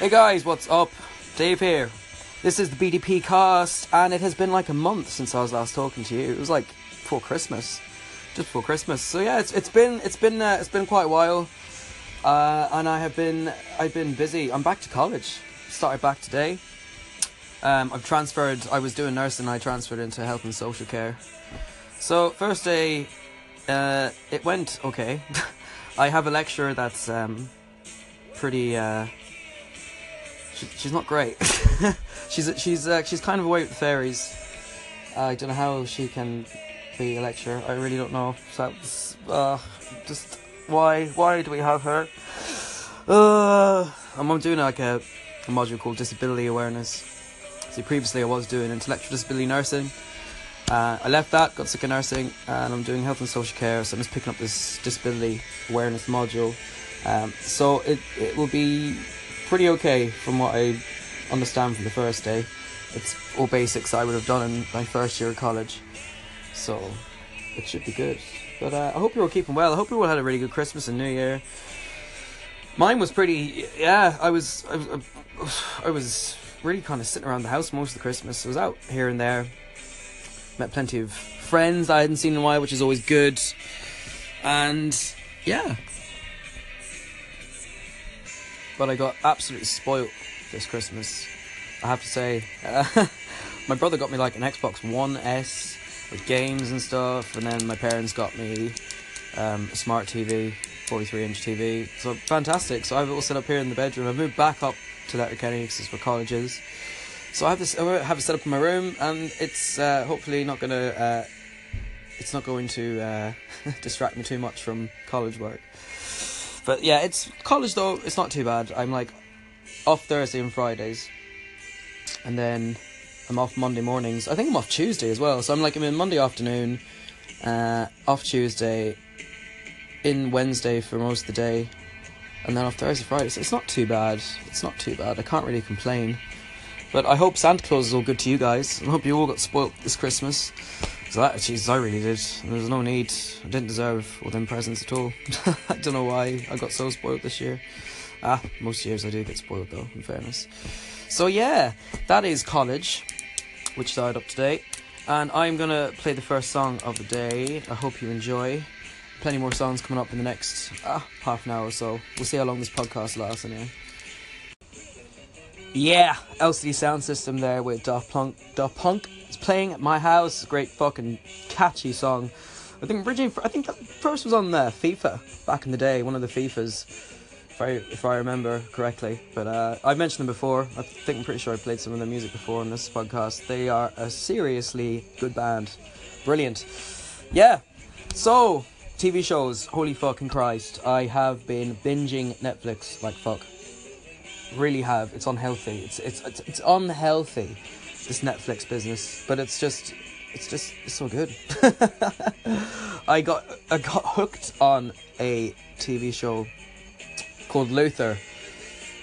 Hey guys, what's up? Dave here. This is the BDP cast, and it has been like a month since I was last talking to you. It was like before Christmas, just before Christmas. So yeah, it's it's been it's been uh, it's been quite a while, uh, and I have been I've been busy. I'm back to college. Started back today. Um, I've transferred. I was doing nursing. I transferred into health and social care. So first day, uh, it went okay. I have a lecturer that's um, pretty. Uh, she, she's not great. she's she's uh, she's kind of away with the fairies. I don't know how she can be a lecturer. I really don't know. So uh, just why why do we have her? Uh, I'm doing like a, a module called disability awareness. See, previously I was doing intellectual disability nursing. Uh, I left that, got sick of nursing, and I'm doing health and social care. So I'm just picking up this disability awareness module. Um, so it it will be pretty okay from what I understand from the first day. It's all basics I would have done in my first year of college, so it should be good. But uh, I hope you're all keeping well. I hope you all had a really good Christmas and New Year. Mine was pretty. Yeah, I was. I, was- I was really kind of sitting around the house most of the Christmas. I was out here and there. Met plenty of friends I hadn't seen in a while, which is always good. And yeah, but I got absolutely spoilt this Christmas. I have to say, uh, my brother got me like an Xbox One S with games and stuff, and then my parents got me um, a smart TV, 43 inch TV. So fantastic. So I have it all set up here in the bedroom. I've moved back up to Letterkenny because it's where college is. So I have this. I have it set up in my room, and it's uh, hopefully not gonna. Uh, it's not going to uh, distract me too much from college work. But yeah, it's college though. It's not too bad. I'm like off Thursday and Fridays, and then I'm off Monday mornings. I think I'm off Tuesday as well. So I'm like I'm in Monday afternoon, uh, off Tuesday, in Wednesday for most of the day, and then off Thursday, Friday. So it's not too bad. It's not too bad. I can't really complain. But I hope Santa Claus is all good to you guys. I hope you all got spoilt this Christmas. So that, jeez, I really did. There was no need. I didn't deserve all them presents at all. I don't know why I got so spoiled this year. Ah, most years I do get spoiled though, in fairness. So yeah, that is college, which started up today. And I'm gonna play the first song of the day. I hope you enjoy. Plenty more songs coming up in the next ah, half an hour or so. We'll see how long this podcast lasts anyway. Yeah, LCD Soundsystem there with Daft Punk. Daft Punk playing at my house. Great fucking catchy song. I think originally, I think that first was on uh, FIFA back in the day, one of the FIFAs, if I if I remember correctly. But uh, I've mentioned them before. I think I'm pretty sure I played some of their music before on this podcast. They are a seriously good band, brilliant. Yeah. So TV shows, holy fucking Christ! I have been binging Netflix like fuck really have. It's unhealthy. It's it's it's, it's unhealthy. This Netflix business, but it's just it's just it's so good. I got I got hooked on a TV show called Luther.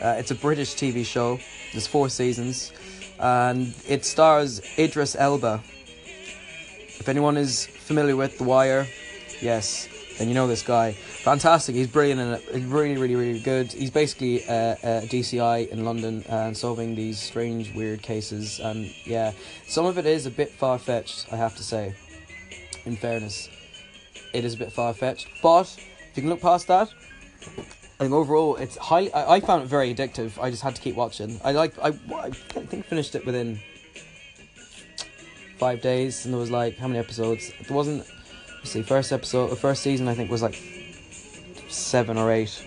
Uh, it's a British TV show. There's four seasons, and it stars Idris Elba. If anyone is familiar with The Wire, yes, then you know this guy. Fantastic. He's brilliant and uh, he's really, really, really good. He's basically uh, uh, a, a DCI in London and solving these strange, weird cases. And yeah, some of it is a bit far fetched, I have to say. In fairness, it is a bit far fetched. But if you can look past that, I think overall it's highly. I, I found it very addictive. I just had to keep watching. I like. I, I think finished it within five days, and there was like how many episodes? There wasn't. Let's see, first episode, the first season I think was like seven or eight,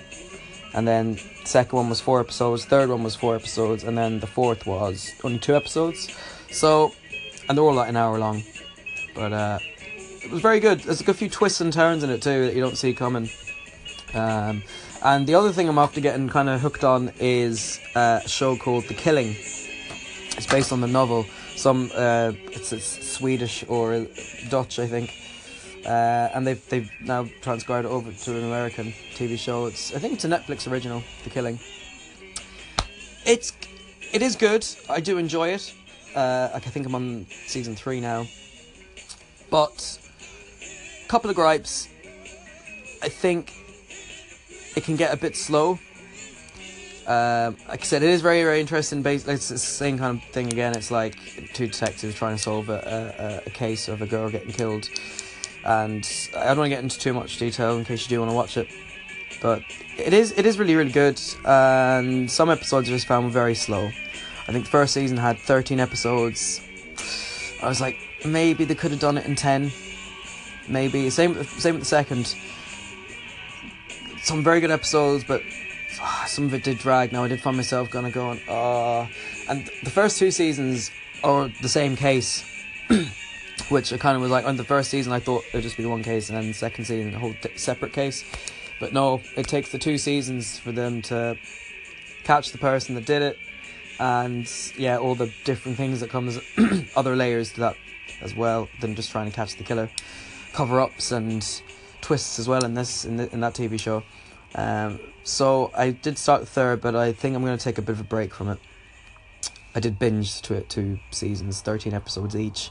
and then second one was four episodes, third one was four episodes, and then the fourth was only two episodes. So, and they're all like an hour long, but uh, it was very good. There's like a few twists and turns in it too that you don't see coming. Um, and the other thing I'm after getting kind of hooked on is uh, a show called The Killing. It's based on the novel. Some uh, it's, it's Swedish or Dutch, I think. Uh, and they've they've now transcribed it over to an American TV show. It's I think it's a Netflix original, The Killing. It's it is good. I do enjoy it. Uh, like I think I'm on season three now. But a couple of gripes. I think it can get a bit slow. Um, like I said, it is very, very interesting. Based, it's the same kind of thing again. It's like two detectives trying to solve a, a, a case of a girl getting killed. And I don't want to get into too much detail in case you do want to watch it. But it is, it is really, really good. And some episodes I just found were very slow. I think the first season had 13 episodes. I was like, maybe they could have done it in 10. Maybe. Same, same with the second. Some very good episodes, but ah, some of it did drag. Now I did find myself gonna go on, ah. and the first two seasons are the same case, which I kind of was like on the first season I thought it'd just be one case, and then the second season a whole di- separate case. But no, it takes the two seasons for them to catch the person that did it, and yeah, all the different things that comes, other layers to that as well than just trying to catch the killer, cover ups and twists as well in this in the, in that TV show. Um, so I did start the third, but I think I'm going to take a bit of a break from it. I did binge to it two seasons, thirteen episodes each.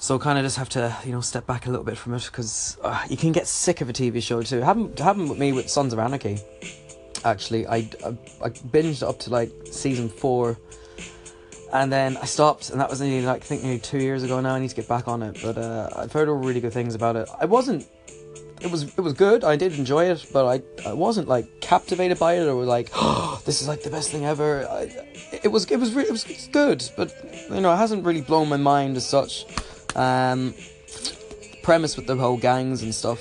So kind of just have to you know step back a little bit from it because uh, you can get sick of a TV show too. Happened happened with me with Sons of Anarchy. Actually, I, I I binged up to like season four, and then I stopped, and that was nearly like I think nearly two years ago now. I need to get back on it, but uh, I've heard all really good things about it. I wasn't it was it was good. I did enjoy it, but I I wasn't like captivated by it or like, oh, this is like the best thing ever. I, it was it was it was good, but you know it hasn't really blown my mind as such. Um, premise with the whole gangs and stuff,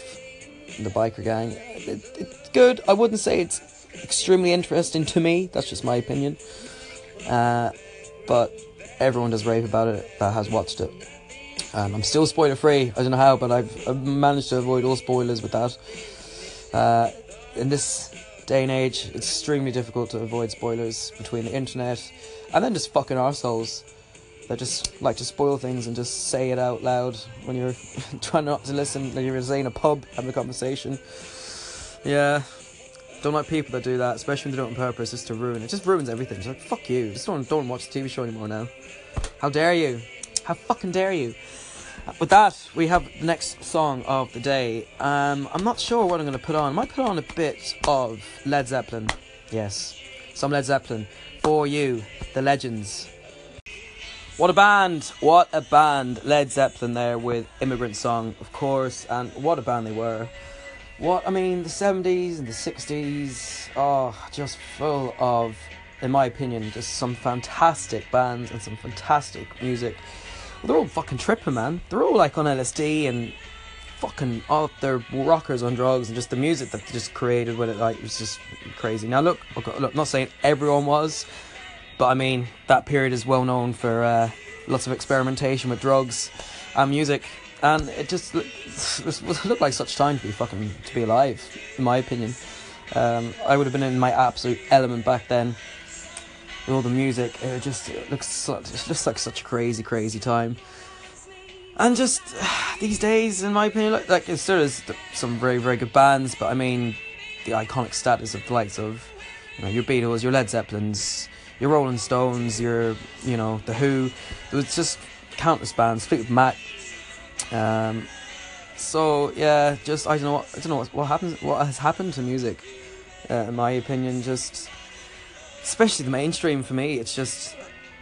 the biker gang, it, it's good. I wouldn't say it's extremely interesting to me. That's just my opinion. Uh, but everyone does rave about it that has watched it. Um, I'm still spoiler free. I don't know how, but I've, I've, managed to avoid all spoilers with that. Uh, in this day and age, it's extremely difficult to avoid spoilers between the internet and then just fucking arseholes that just like to spoil things and just say it out loud when you're trying not to listen, like you're in a pub having a conversation. Yeah. Don't like people that do that, especially when they do it on purpose, just to ruin it. just ruins everything. It's like, fuck you. Just don't, don't watch the TV show anymore now. How dare you? How fucking dare you? With that, we have the next song of the day. Um, I'm not sure what I'm going to put on. I might put on a bit of Led Zeppelin. Yes, some Led Zeppelin. For you, the legends. What a band! What a band! Led Zeppelin there with Immigrant Song, of course, and what a band they were. What, I mean, the 70s and the 60s, oh, just full of, in my opinion, just some fantastic bands and some fantastic music they're all fucking tripping, man. They're all like on LSD and fucking off their rockers on drugs and just the music that they just created with it, like, it was just crazy. Now, look, look, not saying everyone was, but I mean, that period is well known for uh, lots of experimentation with drugs and music. And it just looked, like such time to be fucking to be alive, in my opinion. Um, I would have been in my absolute element back then with all the music. It just it looks just like such a crazy, crazy time. And just these days, in my opinion, like, like still is some very, very good bands, but I mean, the iconic status of the likes of, you know, your Beatles, your Led Zeppelins, your Rolling Stones, your, you know, the Who. There was just countless bands. Fleetwood Mac. Um, so yeah, just I don't know what I don't know what, what happens. What has happened to music? Uh, in my opinion, just especially the mainstream for me it's just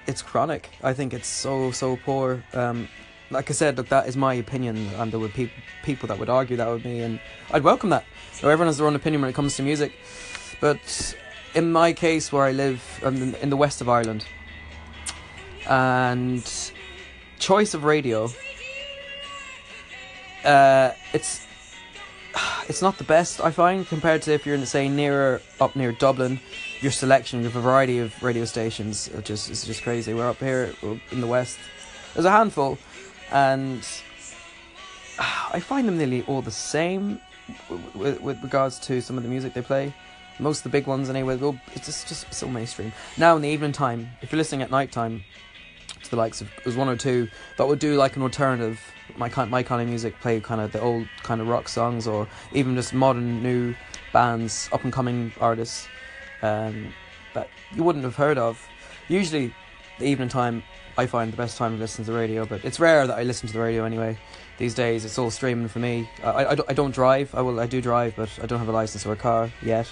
it's chronic i think it's so so poor um, like i said look that is my opinion and there would be people that would argue that with me and i'd welcome that so everyone has their own opinion when it comes to music but in my case where i live um, in the west of ireland and choice of radio uh, it's it's not the best I find compared to if you're in say nearer up near Dublin your selection of a variety of radio stations is, is just crazy. We're up here in the west. There's a handful, and I find them nearly all the same with, with regards to some of the music they play. Most of the big ones, anyway. Well, it's just just so mainstream. Now in the evening time, if you're listening at night time, to the likes of there's one or two that would do like an alternative. My kind my kind of music play kind of the old kind of rock songs or even just modern new bands, up and coming artists um, that you wouldn't have heard of. Usually, the evening time I find the best time to listen to the radio, but it's rare that I listen to the radio anyway. These days, it's all streaming for me. I, I, I don't drive. I will I do drive, but I don't have a license or a car yet.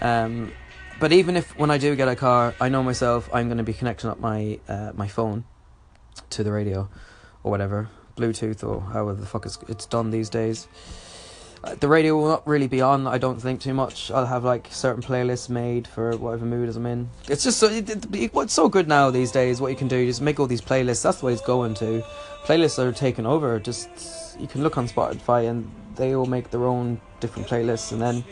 Um, but even if when I do get a car, I know myself I'm going to be connecting up my uh, my phone to the radio or whatever, Bluetooth or however the fuck it's, it's done these days. Uh, the radio will not really be on, I don't think too much. I'll have like certain playlists made for whatever mood I'm in. It's just so it, it, what's so good now these days. What you can do is make all these playlists. That's the way it's going to. Playlists are taking over. Just you can look on Spotify and they all make their own different playlists, and then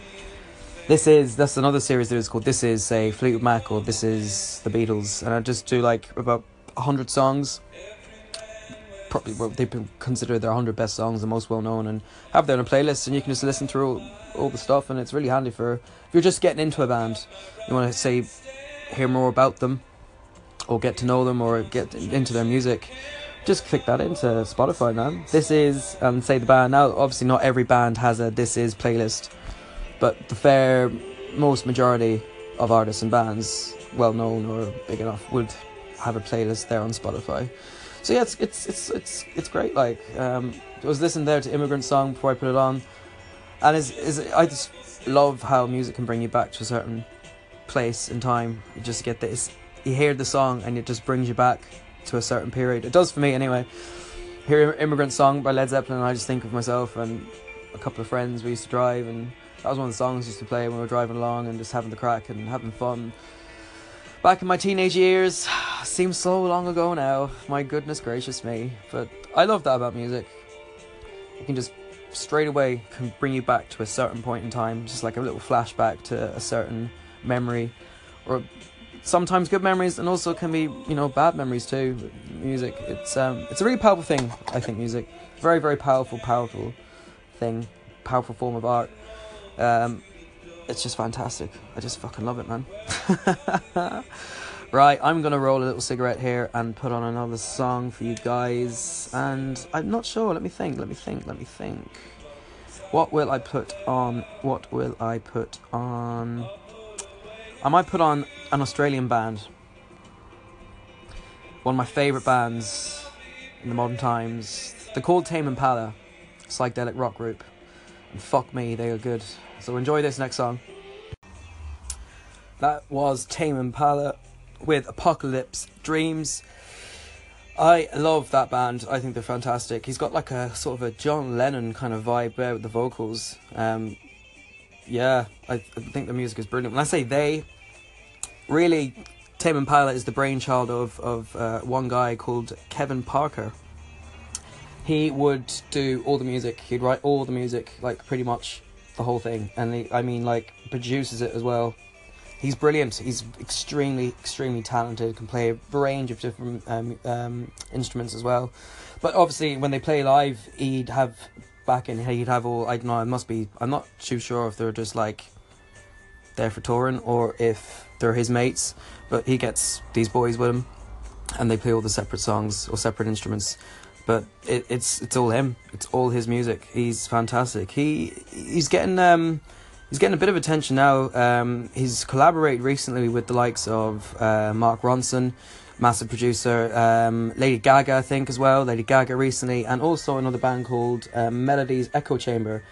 this is that's another series that is called This Is say Fleetwood Mac or This Is the Beatles, and I just do like about hundred songs. Probably well, they've been considered their hundred best songs, the most well known, and have them on a playlist, and you can just listen through all, all the stuff, and it's really handy for if you're just getting into a band, you want to say hear more about them, or get to know them, or get into their music just click that into Spotify, man. This is, and say the band. Now, obviously, not every band has a This Is playlist, but the fair most majority of artists and bands, well known or big enough, would have a playlist there on Spotify. So yeah, it's it's it's it's it's great. Like, um, I was listening there to Immigrant Song before I put it on, and is is I just love how music can bring you back to a certain place in time. You just get this, you hear the song, and it just brings you back to a certain period. It does for me anyway. Hear Immigrant Song by Led Zeppelin, and I just think of myself and a couple of friends we used to drive, and that was one of the songs used to play when we were driving along and just having the crack and having fun. Back in my teenage years, seems so long ago now. My goodness gracious me. But I love that about music. You can just straight away can bring you back to a certain point in time, just like a little flashback to a certain memory or sometimes good memories and also can be you know bad memories too music it's um it's a really powerful thing i think music very very powerful powerful thing powerful form of art um it's just fantastic i just fucking love it man right i'm gonna roll a little cigarette here and put on another song for you guys and i'm not sure let me think let me think let me think what will i put on what will i put on I might put on an Australian band. One of my favourite bands in the modern times. They're called Tame Impala, psychedelic rock group. And fuck me, they are good. So enjoy this next song. That was Tame Impala with Apocalypse Dreams. I love that band. I think they're fantastic. He's got like a sort of a John Lennon kind of vibe there with the vocals. Um, yeah, I, I think the music is brilliant. When I say they, really, Tame Impala is the brainchild of of uh, one guy called Kevin Parker. He would do all the music. He'd write all the music, like pretty much the whole thing, and he, I mean, like produces it as well. He's brilliant. He's extremely, extremely talented. Can play a range of different um, um, instruments as well. But obviously, when they play live, he'd have back in. He'd have all. I don't know. It must be. I'm not too sure if they're just like there for touring or if they're his mates, but he gets these boys with him and they play all the separate songs or separate instruments. But it, it's it's all him. It's all his music. He's fantastic. He he's getting um he's getting a bit of attention now. Um, he's collaborated recently with the likes of uh, Mark Ronson, massive producer, um, Lady Gaga, I think as well. Lady Gaga recently, and also another band called uh, Melody's Echo Chamber.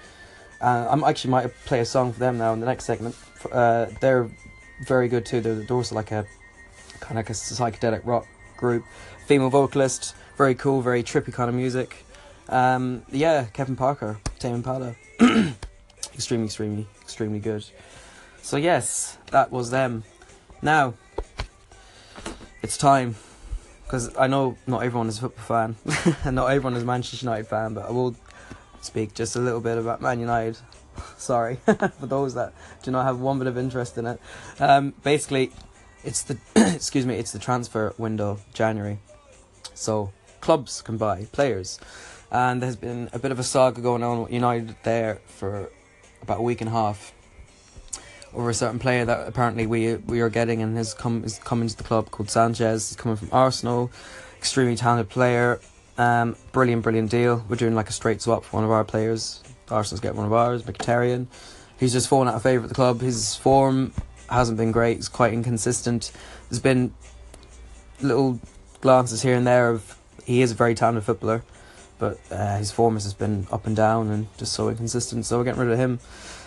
Uh, I'm actually might play a song for them now in the next segment. Uh, they're very good too. They're, they're also like a kind of like a psychedelic rock group. Female vocalist, very cool, very trippy kind of music. Um, yeah, Kevin Parker, Tame Impala, extremely, extremely, extremely good. So yes, that was them. Now it's time because I know not everyone is a football fan, and not everyone is a Manchester United fan, but I will speak just a little bit about Man United. Sorry for those that do not have one bit of interest in it. Um, basically, it's the excuse me, it's the transfer window January, so clubs can buy players, and there's been a bit of a saga going on with United there for about a week and a half over a certain player that apparently we we are getting and has come is coming to the club called Sanchez. He's coming from Arsenal, extremely talented player. Um, brilliant, brilliant deal. We're doing like a straight swap for one of our players. Arsenal's getting one of ours, Mkhitaryan. He's just fallen out of favour at the club. His form hasn't been great. He's quite inconsistent. There's been little glances here and there of he is a very talented footballer, but uh, his form has been up and down and just so inconsistent. So we're getting rid of him.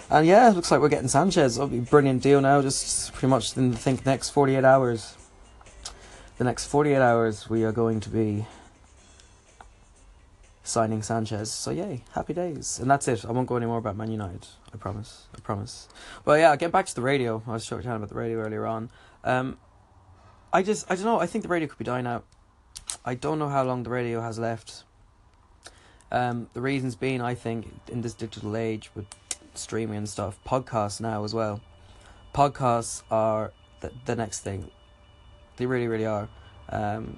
And yeah, it looks like we're getting Sanchez. It'll be a brilliant deal now. Just pretty much in the think next forty eight hours. The next forty eight hours, we are going to be signing Sanchez. So yay, happy days. And that's it. I won't go any more about Man United. I promise. I promise. But yeah, get back to the radio. I was talking about the radio earlier on. Um, I just I don't know. I think the radio could be dying out. I don't know how long the radio has left. Um, the reasons being, I think, in this digital age with streaming and stuff, podcasts now as well. Podcasts are the, the next thing. They really, really are. Um,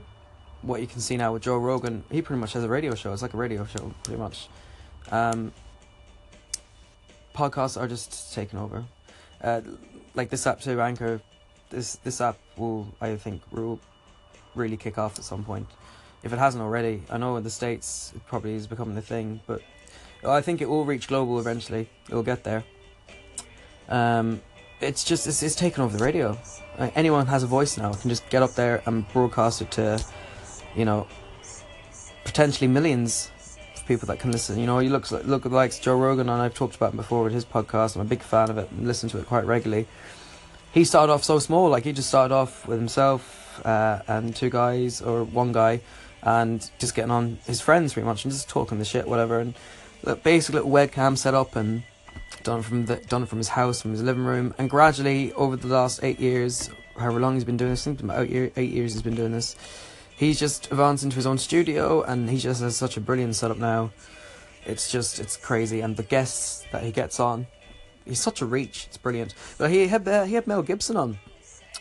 what you can see now with Joe Rogan, he pretty much has a radio show. It's like a radio show, pretty much. Um, podcasts are just taking over. Uh, like this app too, Anchor. This this app will, I think, will really kick off at some point if it hasn't already. I know in the States it probably is becoming a thing, but I think it will reach global eventually. It will get there. Um, it's just, it's, it's taken over the radio. Like, anyone has a voice now can just get up there and broadcast it to, you know, potentially millions of people that can listen. You know, you look, look like Joe Rogan, and I've talked about him before with his podcast. I'm a big fan of it and listen to it quite regularly. He started off so small, like he just started off with himself uh, and two guys or one guy and just getting on his friends pretty much and just talking the shit, whatever. And basic little webcam set up and done from the done from his house, from his living room. And gradually, over the last eight years, however long he's been doing this, I think about eight, eight years he's been doing this. He's just advanced into his own studio, and he just has such a brilliant setup now. It's just it's crazy, and the guests that he gets on, he's such a reach. It's brilliant. But he had uh, he had Mel Gibson on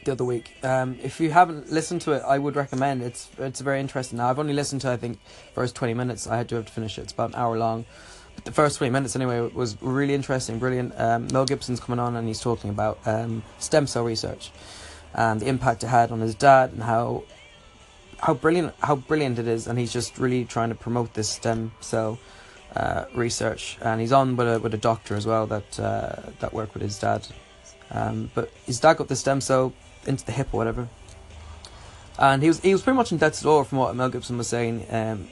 the other week. Um, if you haven't listened to it, I would recommend. It's it's very interesting. Now I've only listened to I think first twenty minutes. I had to have to finish it. It's about an hour long. But the first twenty minutes anyway was really interesting, brilliant. Um, Mel Gibson's coming on and he's talking about um, stem cell research and the impact it had on his dad and how how brilliant how brilliant it is. And he's just really trying to promote this stem cell. Uh, research and he's on with a with a doctor as well that uh, that worked with his dad um, but his dad got the stem cell into the hip or whatever. And he was he was pretty much in death's door from what Mel Gibson was saying. Um,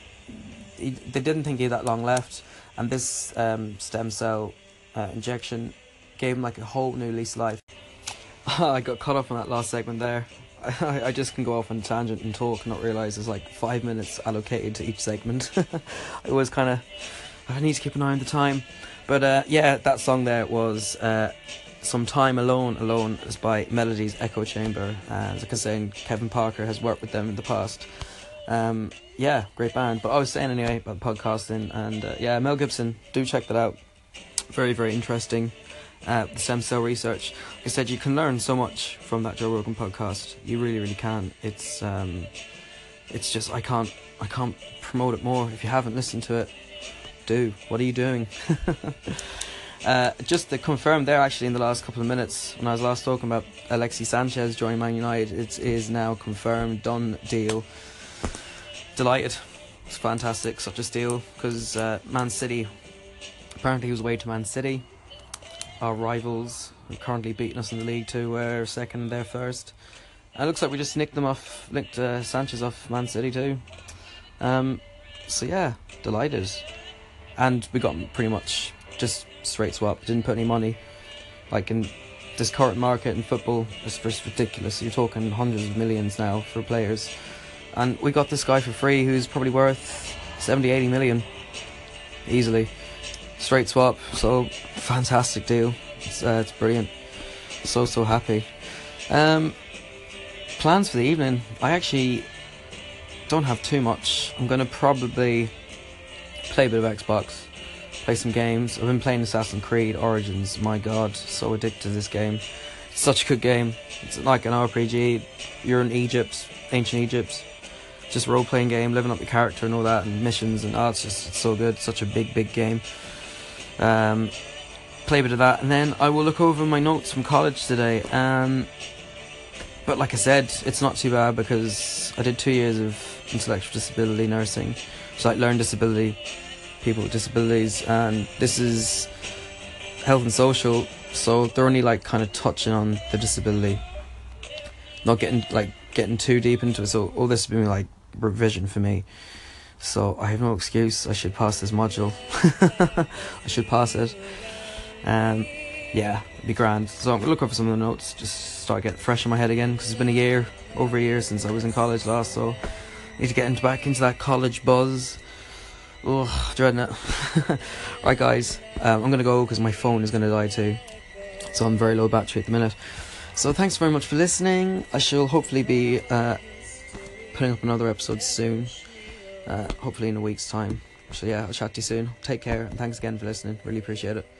he, they didn't think he had that long left, and this um, stem cell uh, injection gave him like a whole new lease of life. I got caught up on that last segment there. I, I just can go off on a tangent and talk and not realise there's like five minutes allocated to each segment. I was kind of I need to keep an eye on the time, but uh, yeah, that song there was uh, some Time Alone Alone is by Melody's Echo Chamber. Uh, as I was saying, Kevin Parker has worked with them in the past. Um, yeah, great band. But I was saying anyway about podcasting, and uh, yeah, Mel Gibson, do check that out. Very, very interesting. Uh, the stem cell research. Like I said, you can learn so much from that Joe Rogan podcast. You really, really can. It's um, it's just I can't I can't promote it more. If you haven't listened to it, do. What are you doing? Uh, just to confirm there, actually, in the last couple of minutes, when I was last talking about Alexis Sanchez joining Man United, it is now confirmed, done deal. Delighted. It's fantastic, such a steal, because uh, Man City, apparently he was away to Man City. Our rivals, who currently beating us in the league too, were second, they're first. And it looks like we just nicked them off, nicked uh, Sanchez off Man City too. Um, so yeah, delighted. And we got pretty much just straight swap. Didn't put any money. Like in this current market in football, it's just ridiculous. You're talking hundreds of millions now for players. And we got this guy for free who's probably worth 70, 80 million. Easily. Straight swap. So, fantastic deal. It's, uh, it's brilliant. So, so happy. Um, plans for the evening. I actually don't have too much. I'm going to probably play a bit of Xbox play some games. I've been playing Assassin's Creed Origins. My God, so addicted to this game. Such a good game. It's like an RPG. You're in Egypt, ancient Egypt. Just role playing game, living up your character and all that, and missions and it's just so good. Such a big, big game. Um, play a bit of that, and then I will look over my notes from college today. Um, but like I said, it's not too bad because I did two years of intellectual disability nursing, so like learned disability people with disabilities, and this is health and social, so they're only like kind of touching on the disability, not getting like getting too deep into it. So all this has been like revision for me. So I have no excuse. I should pass this module. I should pass it. Um, yeah, it'd be grand. So I'm looking for some of the notes, just start getting fresh in my head again because it's been a year, over a year since I was in college last. So need to get into, back into that college buzz. Oh, dreading it. right, guys, um, I'm gonna go because my phone is gonna die too. So I'm very low battery at the minute. So thanks very much for listening. I shall hopefully be uh, putting up another episode soon. Uh, hopefully in a week's time. So yeah, I'll chat to you soon. Take care and thanks again for listening. Really appreciate it.